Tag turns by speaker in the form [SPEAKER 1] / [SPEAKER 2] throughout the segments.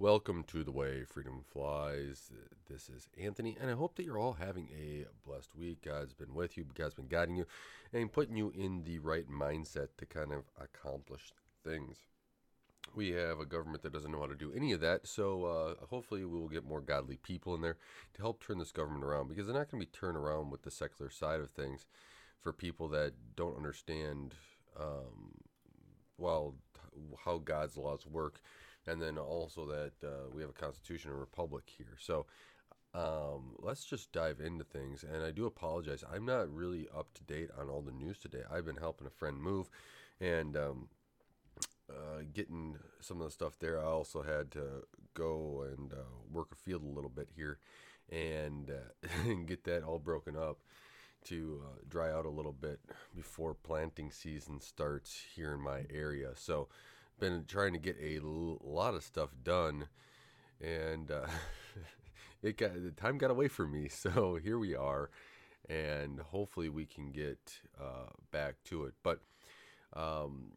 [SPEAKER 1] Welcome to the way freedom flies. This is Anthony, and I hope that you're all having a blessed week. God's been with you, God's been guiding you, and putting you in the right mindset to kind of accomplish things. We have a government that doesn't know how to do any of that, so uh, hopefully we will get more godly people in there to help turn this government around because they're not going to be turned around with the secular side of things for people that don't understand, um, well, how God's laws work and then also that uh, we have a constitution and republic here. So um, let's just dive into things. And I do apologize. I'm not really up to date on all the news today. I've been helping a friend move and um, uh, getting some of the stuff there. I also had to go and uh, work a field a little bit here and, uh, and get that all broken up to uh, dry out a little bit before planting season starts here in my area. So been trying to get a l- lot of stuff done, and uh, it got the time got away from me. So here we are, and hopefully we can get uh, back to it. But um,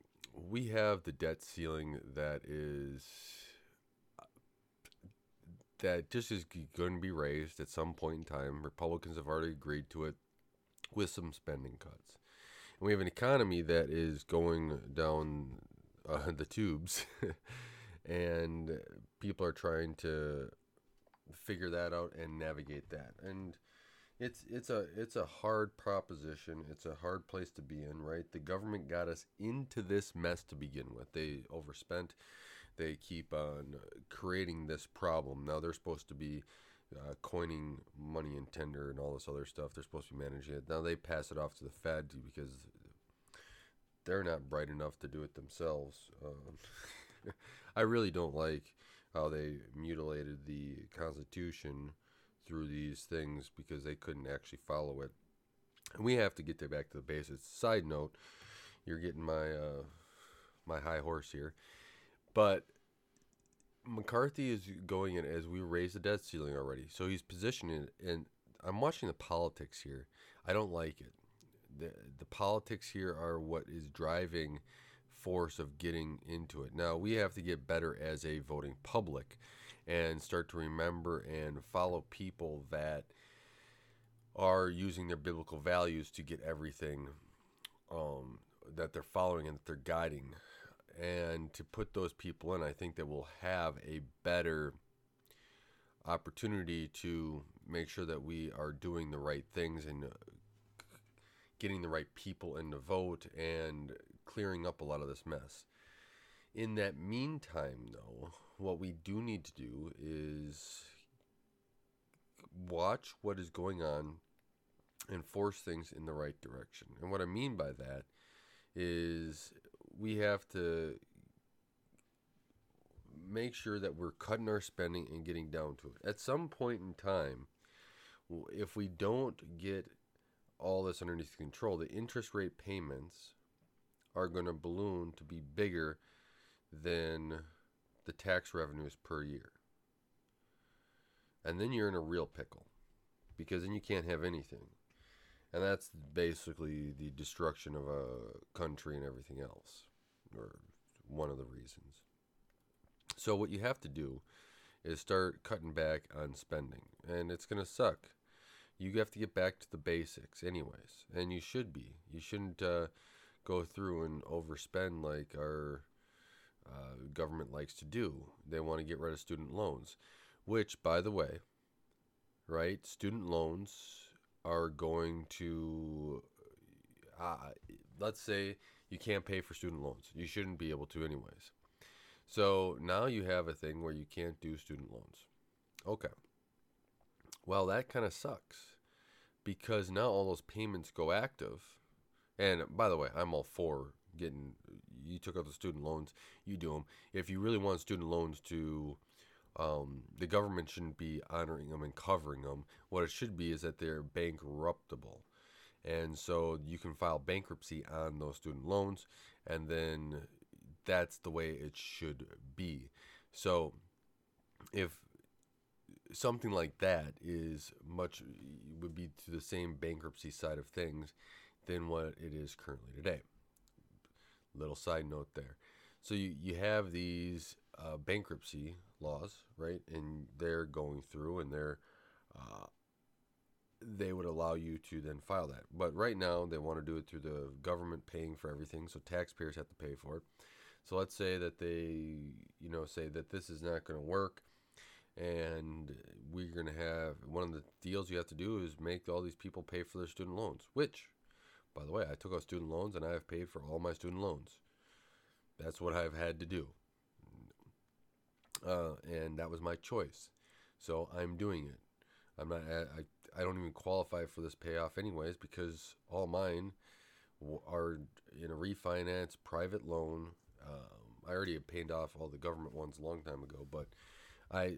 [SPEAKER 1] we have the debt ceiling that is that just is going to be raised at some point in time. Republicans have already agreed to it with some spending cuts. And we have an economy that is going down uh, the tubes, and people are trying to figure that out and navigate that. And it's it's a it's a hard proposition. It's a hard place to be in, right? The government got us into this mess to begin with. They overspent. They keep on creating this problem. Now they're supposed to be uh, coining money and tender and all this other stuff. They're supposed to be managing it. Now they pass it off to the Fed because they're not bright enough to do it themselves. Um, I really don't like how they mutilated the Constitution through these things because they couldn't actually follow it. And we have to get there back to the basics. Side note, you're getting my uh, my high horse here, but McCarthy is going in as we raise the debt ceiling already. So he's positioning it, and I'm watching the politics here. I don't like it the the politics here are what is driving force of getting into it. Now we have to get better as a voting public and start to remember and follow people that are using their biblical values to get everything um, that they're following and that they're guiding. And to put those people in, I think that we'll have a better opportunity to make sure that we are doing the right things and getting the right people in to vote and clearing up a lot of this mess. In that meantime, though, what we do need to do is watch what is going on and force things in the right direction. And what I mean by that is we have to make sure that we're cutting our spending and getting down to it. At some point in time, if we don't get all this underneath control, the interest rate payments are going to balloon to be bigger than the tax revenues per year. And then you're in a real pickle because then you can't have anything. And that's basically the destruction of a country and everything else, or one of the reasons. So, what you have to do is start cutting back on spending. And it's going to suck you have to get back to the basics, anyways, and you should be. You shouldn't uh, go through and overspend like our uh, government likes to do. They want to get rid of student loans, which, by the way, right, student loans are going to, uh, let's say you can't pay for student loans. You shouldn't be able to, anyways. So now you have a thing where you can't do student loans. Okay. Well, that kind of sucks because now all those payments go active. And by the way, I'm all for getting. You took out the student loans, you do them. If you really want student loans to, um, the government shouldn't be honoring them and covering them. What it should be is that they're bankruptable. And so you can file bankruptcy on those student loans, and then that's the way it should be. So if something like that is much would be to the same bankruptcy side of things than what it is currently today. Little side note there. So you, you have these uh, bankruptcy laws, right? And they're going through and they're uh, they would allow you to then file that. But right now, they want to do it through the government paying for everything, so taxpayers have to pay for it. So let's say that they, you know, say that this is not going to work, and we're going to have one of the deals you have to do is make all these people pay for their student loans. Which, by the way, I took out student loans and I have paid for all my student loans. That's what I've had to do, uh, and that was my choice. So I'm doing it. I'm not. I, I don't even qualify for this payoff anyways because all mine are in a refinance private loan. Um, I already had paid off all the government ones a long time ago, but I, I,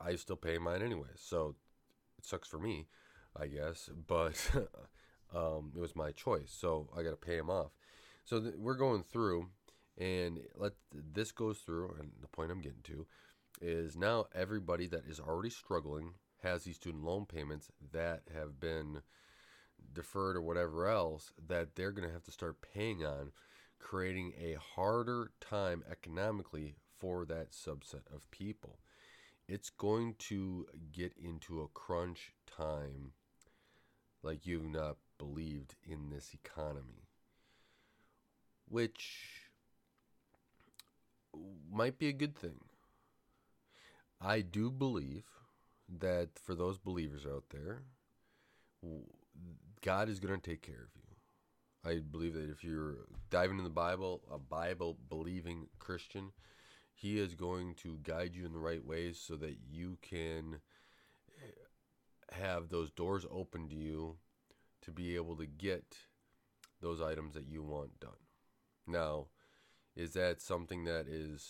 [SPEAKER 1] I still pay mine anyway, So it sucks for me, I guess, but um, it was my choice. So I got to pay them off. So th- we're going through, and let this goes through. And the point I'm getting to is now everybody that is already struggling has these student loan payments that have been deferred or whatever else that they're going to have to start paying on, creating a harder time economically for that subset of people. It's going to get into a crunch time like you've not believed in this economy, which might be a good thing. I do believe that for those believers out there, God is going to take care of you. I believe that if you're diving in the Bible, a Bible believing Christian, He is going to guide you in the right ways so that you can have those doors open to you to be able to get those items that you want done. Now, is that something that is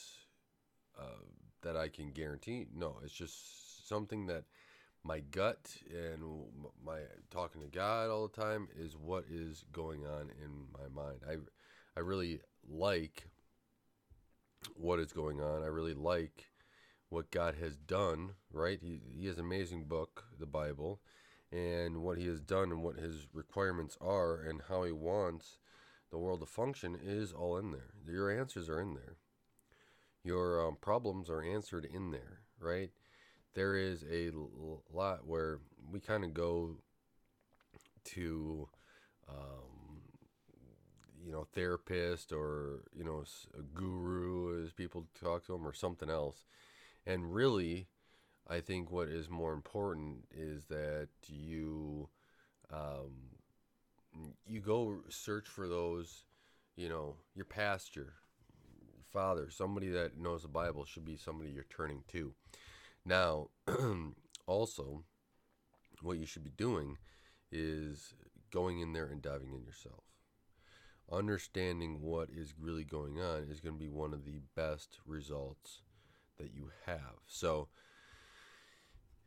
[SPEAKER 1] uh, that I can guarantee? No, it's just something that my gut and my talking to God all the time is what is going on in my mind. I I really like what is going on. I really like what God has done, right? He he has an amazing book, the Bible, and what he has done and what his requirements are and how he wants the world to function is all in there. Your answers are in there. Your um, problems are answered in there, right? there is a lot where we kind of go to, um, you know, therapist or you know, a guru as people talk to them or something else, and really, I think what is more important is that you, um, you go search for those, you know, your pastor, father, somebody that knows the Bible should be somebody you're turning to. Now, also, what you should be doing is going in there and diving in yourself. Understanding what is really going on is going to be one of the best results that you have. So,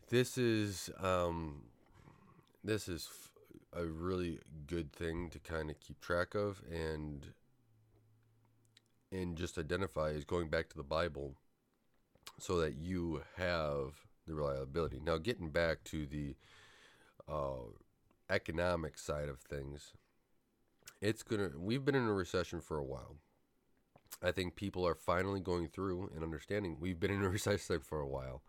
[SPEAKER 1] this is um, this is a really good thing to kind of keep track of and and just identify is going back to the Bible so that you have the reliability. Now, getting back to the uh, economic side of things, it's gonna. We've been in a recession for a while. I think people are finally going through and understanding we've been in a recession for a while,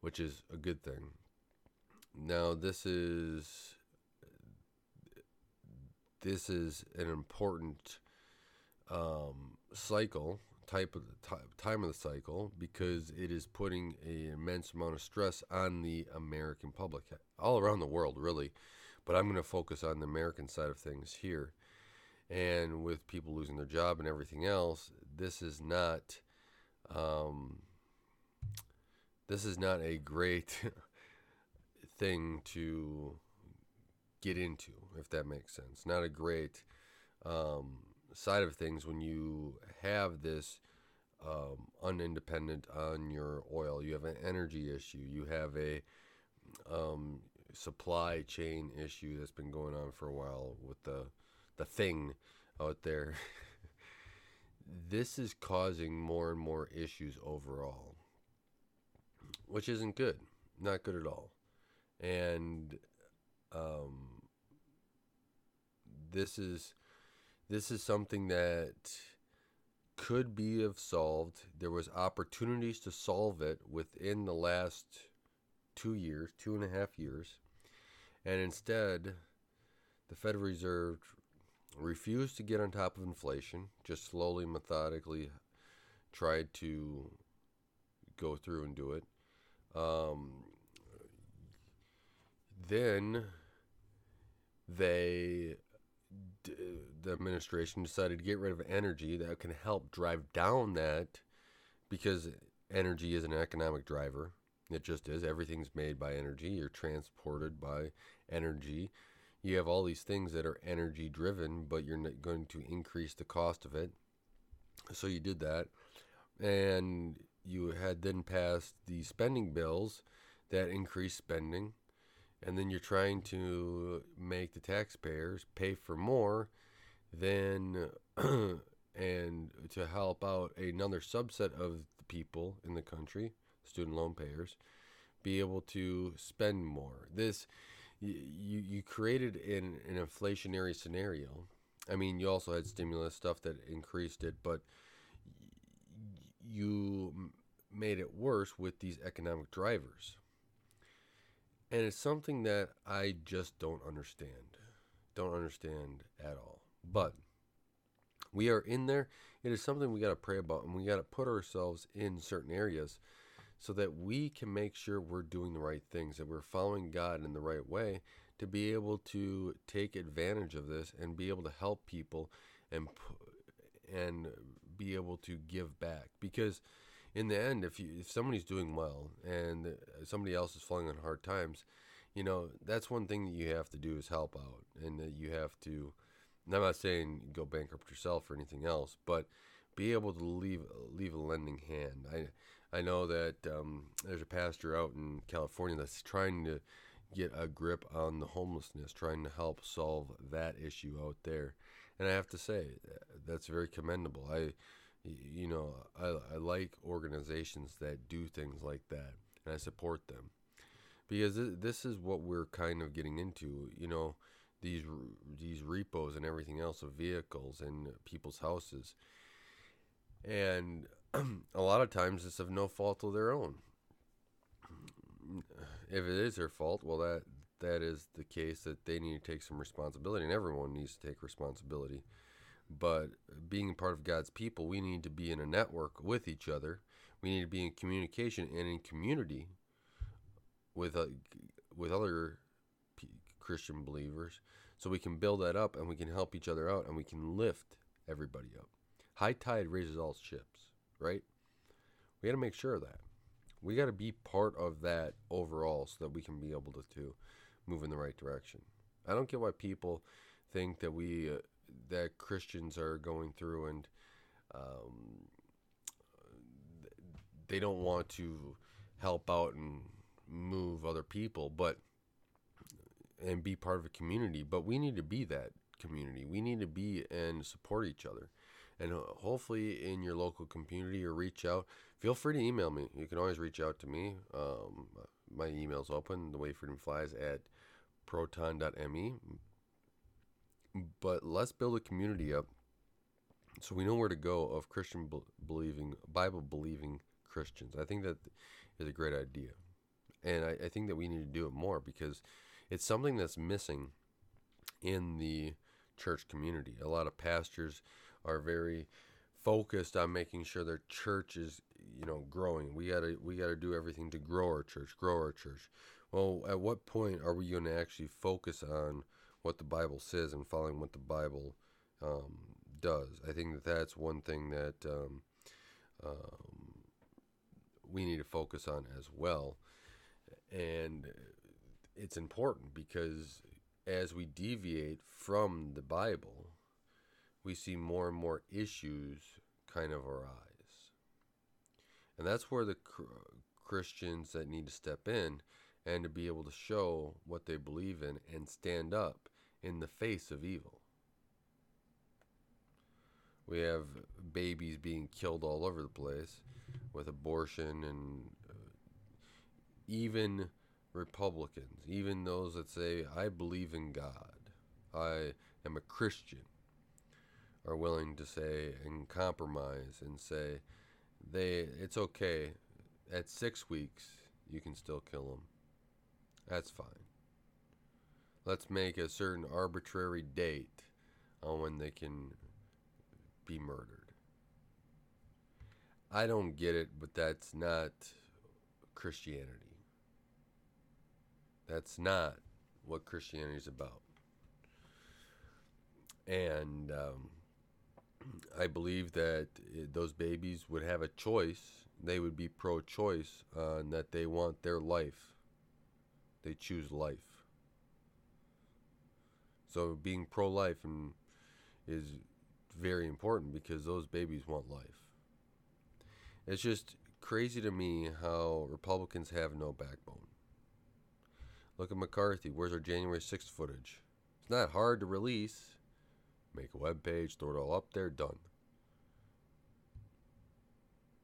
[SPEAKER 1] which is a good thing. Now, this is this is an important um, cycle type of the time of the cycle because it is putting an immense amount of stress on the American public all around the world really but I'm going to focus on the American side of things here and with people losing their job and everything else this is not um, this is not a great thing to get into if that makes sense not a great um, side of things when you have this um, unindependent on your oil. You have an energy issue. You have a um, supply chain issue that's been going on for a while with the the thing out there. this is causing more and more issues overall, which isn't good. Not good at all. And um, this is this is something that could be have solved. There was opportunities to solve it within the last two years, two and a half years, and instead, the Federal Reserve refused to get on top of inflation. Just slowly, methodically, tried to go through and do it. Um, then they the administration decided to get rid of energy that can help drive down that because energy is an economic driver. It just is. Everything's made by energy. You're transported by energy. You have all these things that are energy driven, but you're not going to increase the cost of it. So you did that. And you had then passed the spending bills that increase spending and then you're trying to make the taxpayers pay for more then and to help out another subset of the people in the country student loan payers be able to spend more this you you created an, an inflationary scenario i mean you also had stimulus stuff that increased it but you made it worse with these economic drivers and it's something that I just don't understand. Don't understand at all. But we are in there. It is something we got to pray about and we got to put ourselves in certain areas so that we can make sure we're doing the right things, that we're following God in the right way to be able to take advantage of this and be able to help people and and be able to give back because in the end, if you if somebody's doing well and somebody else is falling on hard times, you know that's one thing that you have to do is help out, and that you have to. I'm not saying go bankrupt yourself or anything else, but be able to leave leave a lending hand. I I know that um, there's a pastor out in California that's trying to get a grip on the homelessness, trying to help solve that issue out there. And I have to say that's very commendable. I you know, I, I like organizations that do things like that, and I support them because this is what we're kind of getting into. You know, these these repos and everything else of vehicles and people's houses, and a lot of times it's of no fault of their own. If it is their fault, well, that that is the case that they need to take some responsibility, and everyone needs to take responsibility but being part of God's people, we need to be in a network with each other. We need to be in communication and in community with uh, with other Christian believers, so we can build that up and we can help each other out and we can lift everybody up. High tide raises all ships, right? We got to make sure of that. We got to be part of that overall so that we can be able to, to move in the right direction. I don't get why people think that we uh, that Christians are going through, and um, they don't want to help out and move other people, but and be part of a community. But we need to be that community. We need to be and support each other. And hopefully, in your local community, or reach out. Feel free to email me. You can always reach out to me. Um, my email's open. The way freedom flies at proton.me but let's build a community up so we know where to go of Christian believing, Bible believing Christians. I think that is a great idea. And I, I, think that we need to do it more because it's something that's missing in the church community. A lot of pastors are very focused on making sure their church is, you know, growing. We gotta we gotta do everything to grow our church, grow our church. Well, at what point are we going to actually focus on what the Bible says and following what the Bible um, does. I think that that's one thing that um, um, we need to focus on as well. And it's important because as we deviate from the Bible, we see more and more issues kind of arise. And that's where the Christians that need to step in and to be able to show what they believe in and stand up in the face of evil. We have babies being killed all over the place with abortion and uh, even Republicans, even those that say, I believe in God, I am a Christian, are willing to say and compromise and say they it's okay at 6 weeks you can still kill them. That's fine. Let's make a certain arbitrary date on when they can be murdered. I don't get it, but that's not Christianity. That's not what Christianity is about. And um, I believe that eh, those babies would have a choice. They would be pro choice on uh, that they want their life. They choose life. So being pro life is very important because those babies want life. It's just crazy to me how Republicans have no backbone. Look at McCarthy. Where's our January 6th footage? It's not hard to release. Make a web page, throw it all up there, done.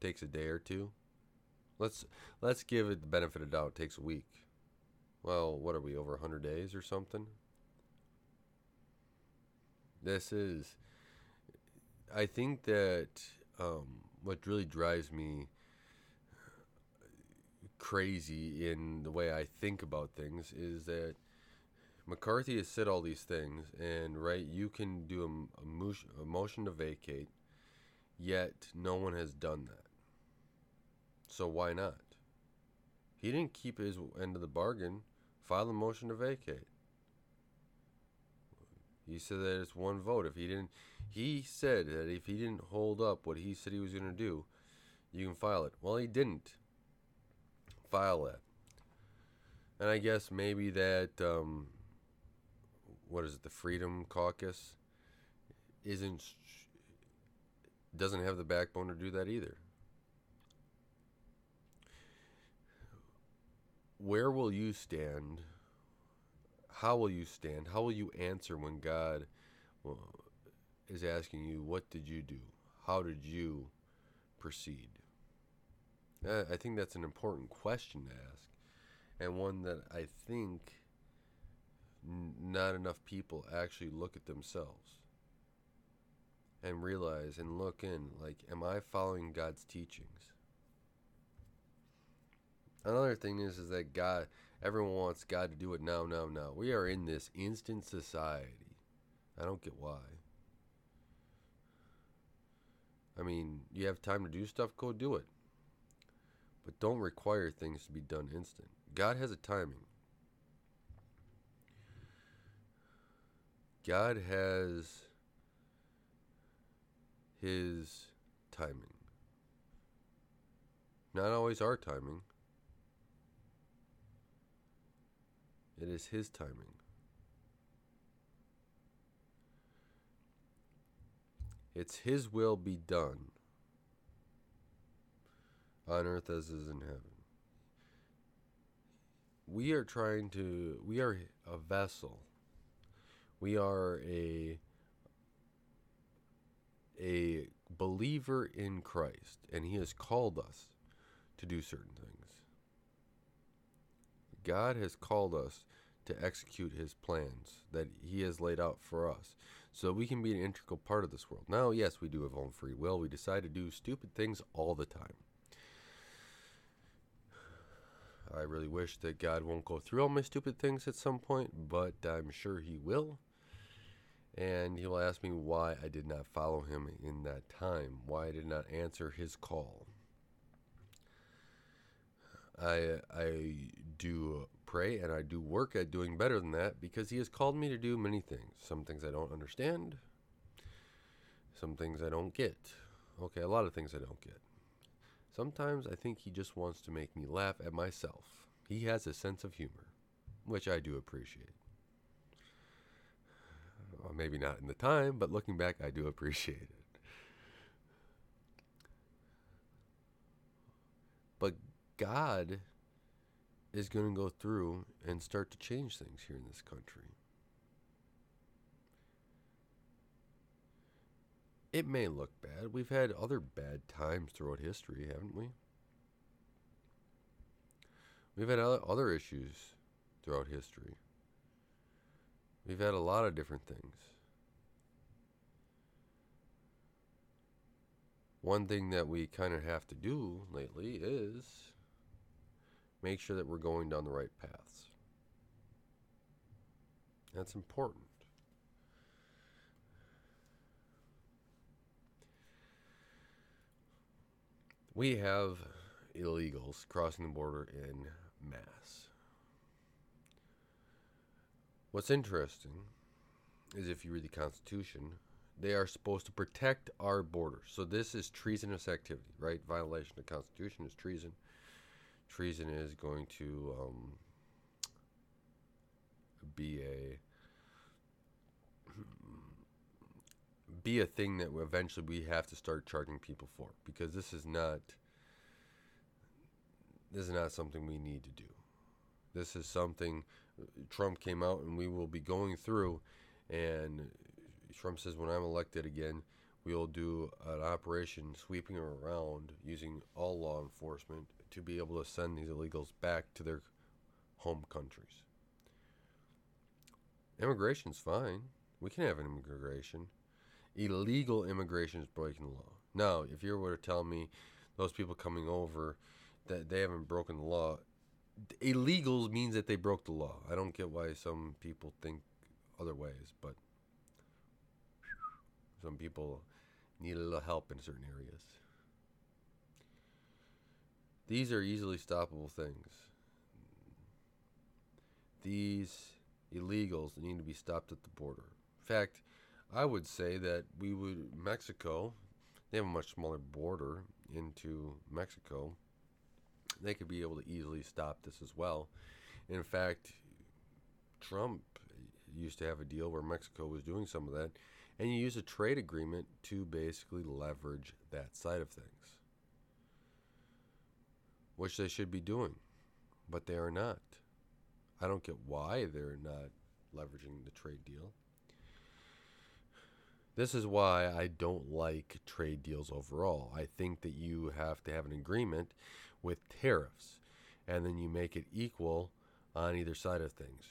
[SPEAKER 1] Takes a day or two. Let's let's give it the benefit of doubt. It takes a week. Well, what are we over 100 days or something? This is I think that um, what really drives me crazy in the way I think about things is that McCarthy has said all these things, and right, you can do a, a, motion, a motion to vacate, yet no one has done that. So why not? He didn't keep his end of the bargain. File a motion to vacate. He said that it's one vote. If he didn't, he said that if he didn't hold up what he said he was going to do, you can file it. Well, he didn't file it. And I guess maybe that um, what is it, the Freedom Caucus, isn't doesn't have the backbone to do that either. Where will you stand? How will you stand? How will you answer when God uh, is asking you, What did you do? How did you proceed? I think that's an important question to ask, and one that I think not enough people actually look at themselves and realize and look in like am i following god's teachings? Another thing is is that god everyone wants god to do it now now now. We are in this instant society. I don't get why. I mean you have time to do stuff go do it. But don't require things to be done instant. God has a timing God has his timing. Not always our timing. It is his timing. It's his will be done on earth as is in heaven. We are trying to, we are a vessel we are a a believer in Christ, and He has called us to do certain things. God has called us to execute His plans that He has laid out for us so we can be an integral part of this world. Now, yes, we do have own free will. We decide to do stupid things all the time. I really wish that God won't go through all my stupid things at some point, but I'm sure He will and he will ask me why I did not follow him in that time, why I did not answer his call. I I do pray and I do work at doing better than that because he has called me to do many things. Some things I don't understand, some things I don't get. Okay, a lot of things I don't get. Sometimes I think he just wants to make me laugh at myself. He has a sense of humor, which I do appreciate well, maybe not in the time, but looking back, I do appreciate it. But God is going to go through and start to change things here in this country. It may look bad. We've had other bad times throughout history, haven't we? We've had other issues throughout history. We've had a lot of different things. one thing that we kind of have to do lately is make sure that we're going down the right paths. That's important. We have illegals crossing the border in mass. What's interesting is if you read the Constitution, they are supposed to protect our borders. So this is treasonous activity, right? Violation of the Constitution is treason. Treason is going to um, be a be a thing that eventually we have to start charging people for because this is not this is not something we need to do. This is something Trump came out and we will be going through and Trump says when I'm elected again, we will do an operation sweeping around using all law enforcement to be able to send these illegals back to their home countries. Immigration's fine. We can have an immigration. Illegal immigration is breaking the law. Now, if you were to tell me those people coming over that they haven't broken the law, illegals means that they broke the law. I don't get why some people think other ways, but some people need a little help in certain areas. These are easily stoppable things. These illegals need to be stopped at the border. In fact, I would say that we would Mexico, they have a much smaller border into Mexico. They could be able to easily stop this as well. In fact, Trump used to have a deal where Mexico was doing some of that, and you use a trade agreement to basically leverage that side of things, which they should be doing, but they are not. I don't get why they're not leveraging the trade deal. This is why I don't like trade deals overall. I think that you have to have an agreement with tariffs and then you make it equal on either side of things.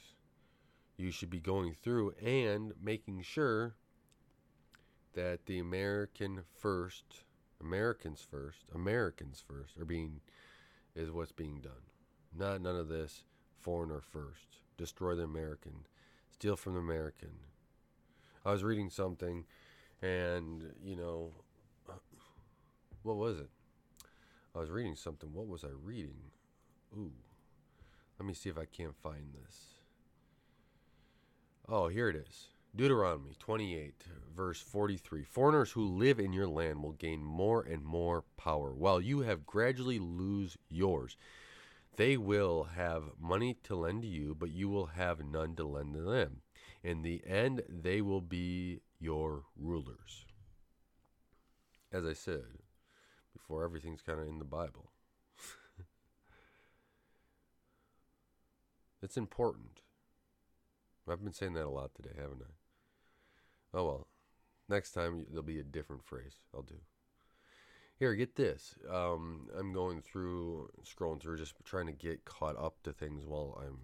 [SPEAKER 1] You should be going through and making sure that the American first, Americans first, Americans first are being is what's being done. Not none of this foreigner first. Destroy the American. Steal from the American. I was reading something and, you know, what was it? I was reading something. What was I reading? Ooh. Let me see if I can't find this. Oh, here it is. Deuteronomy 28, verse 43 Foreigners who live in your land will gain more and more power, while you have gradually lose yours. They will have money to lend to you, but you will have none to lend to them. In the end, they will be your rulers. As I said before, everything's kind of in the Bible. it's important. I've been saying that a lot today, haven't I? Oh well. Next time there'll be a different phrase I'll do. Here, get this. Um, I'm going through, scrolling through, just trying to get caught up to things while I'm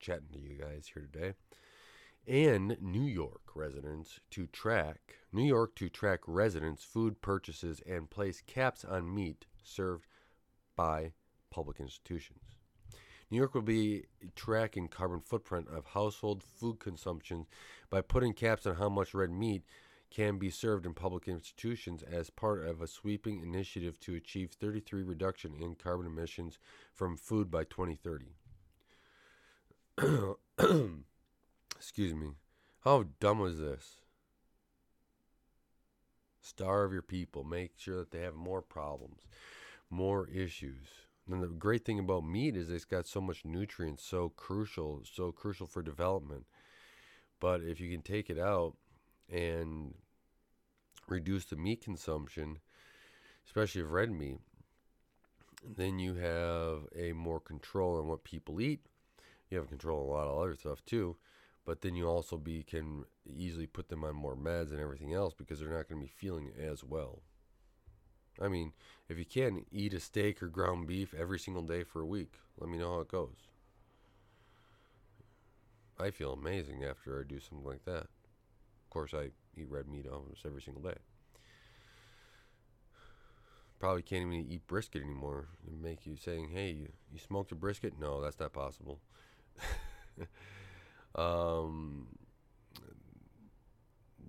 [SPEAKER 1] chatting to you guys here today. And New York residents to track, New York to track residents' food purchases and place caps on meat served by public institutions. New York will be tracking carbon footprint of household food consumption by putting caps on how much red meat can be served in public institutions as part of a sweeping initiative to achieve 33 reduction in carbon emissions from food by 2030. Excuse me. How dumb was this? Starve your people. Make sure that they have more problems, more issues. And the great thing about meat is it's got so much nutrients, so crucial, so crucial for development. But if you can take it out and reduce the meat consumption, especially of red meat, then you have a more control on what people eat. You have control on a lot of other stuff too, but then you also be can easily put them on more meds and everything else because they're not going to be feeling as well. I mean, if you can't eat a steak or ground beef every single day for a week, let me know how it goes. I feel amazing after I do something like that. Of course, I eat red meat almost every single day. probably can't even eat brisket anymore. It make you saying, "Hey, you, you smoked a brisket?" No, that's not possible. um,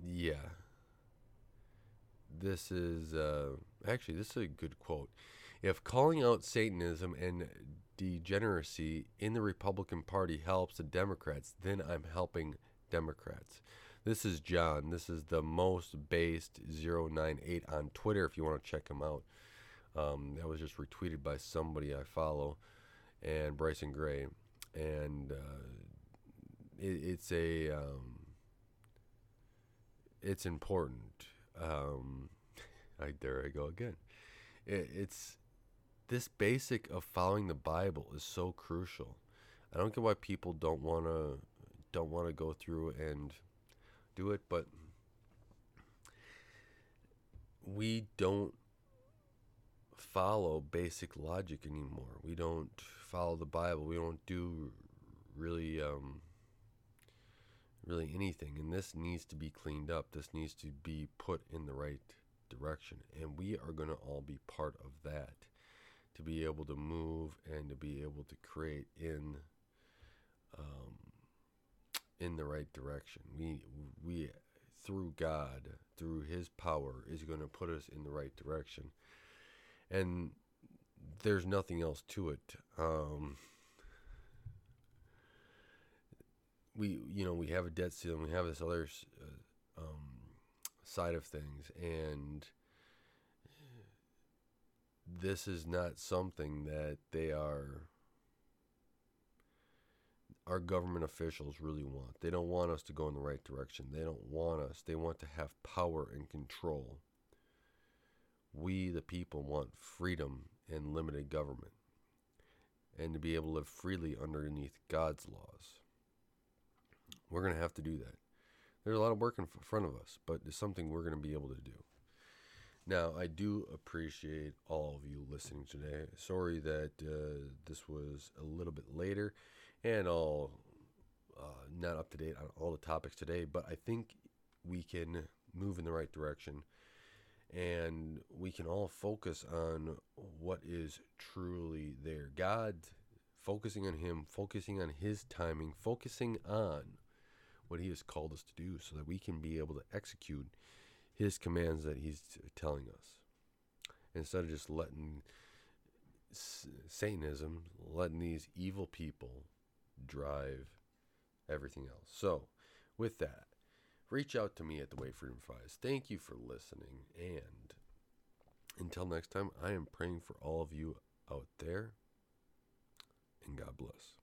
[SPEAKER 1] yeah. This is uh, actually this is a good quote. If calling out Satanism and degeneracy in the Republican Party helps the Democrats, then I'm helping Democrats. This is John. This is the most based 098 on Twitter if you want to check him out. Um, that was just retweeted by somebody I follow, and Bryson Gray, and uh, it, it's a um, it's important. Um, I there I go again. It, it's this basic of following the Bible is so crucial. I don't get why people don't want to don't want to go through and do it, but we don't follow basic logic anymore. We don't follow the Bible. We don't do really um, really anything. And this needs to be cleaned up. This needs to be put in the right direction. And we are going to all be part of that to be able to move and to be able to create in um, in the right direction. We we through God, through His power, is going to put us in the right direction and there's nothing else to it. Um, we, you know, we have a debt ceiling. We have this other uh, um, side of things, and this is not something that they are our government officials really want. They don't want us to go in the right direction. They don't want us. They want to have power and control we, the people, want freedom and limited government and to be able to live freely underneath God's laws. We're going to have to do that. There's a lot of work in front of us, but it's something we're going to be able to do. Now, I do appreciate all of you listening today. Sorry that uh, this was a little bit later and all uh, not up to date on all the topics today, but I think we can move in the right direction and we can all focus on what is truly there. God, focusing on Him, focusing on His timing, focusing on what He has called us to do so that we can be able to execute His commands that He's telling us. Instead of just letting Satanism, letting these evil people drive everything else. So, with that, reach out to me at the Way Freedom Flies. Thank you for listening. And until next time, I am praying for all of you out there. And God bless.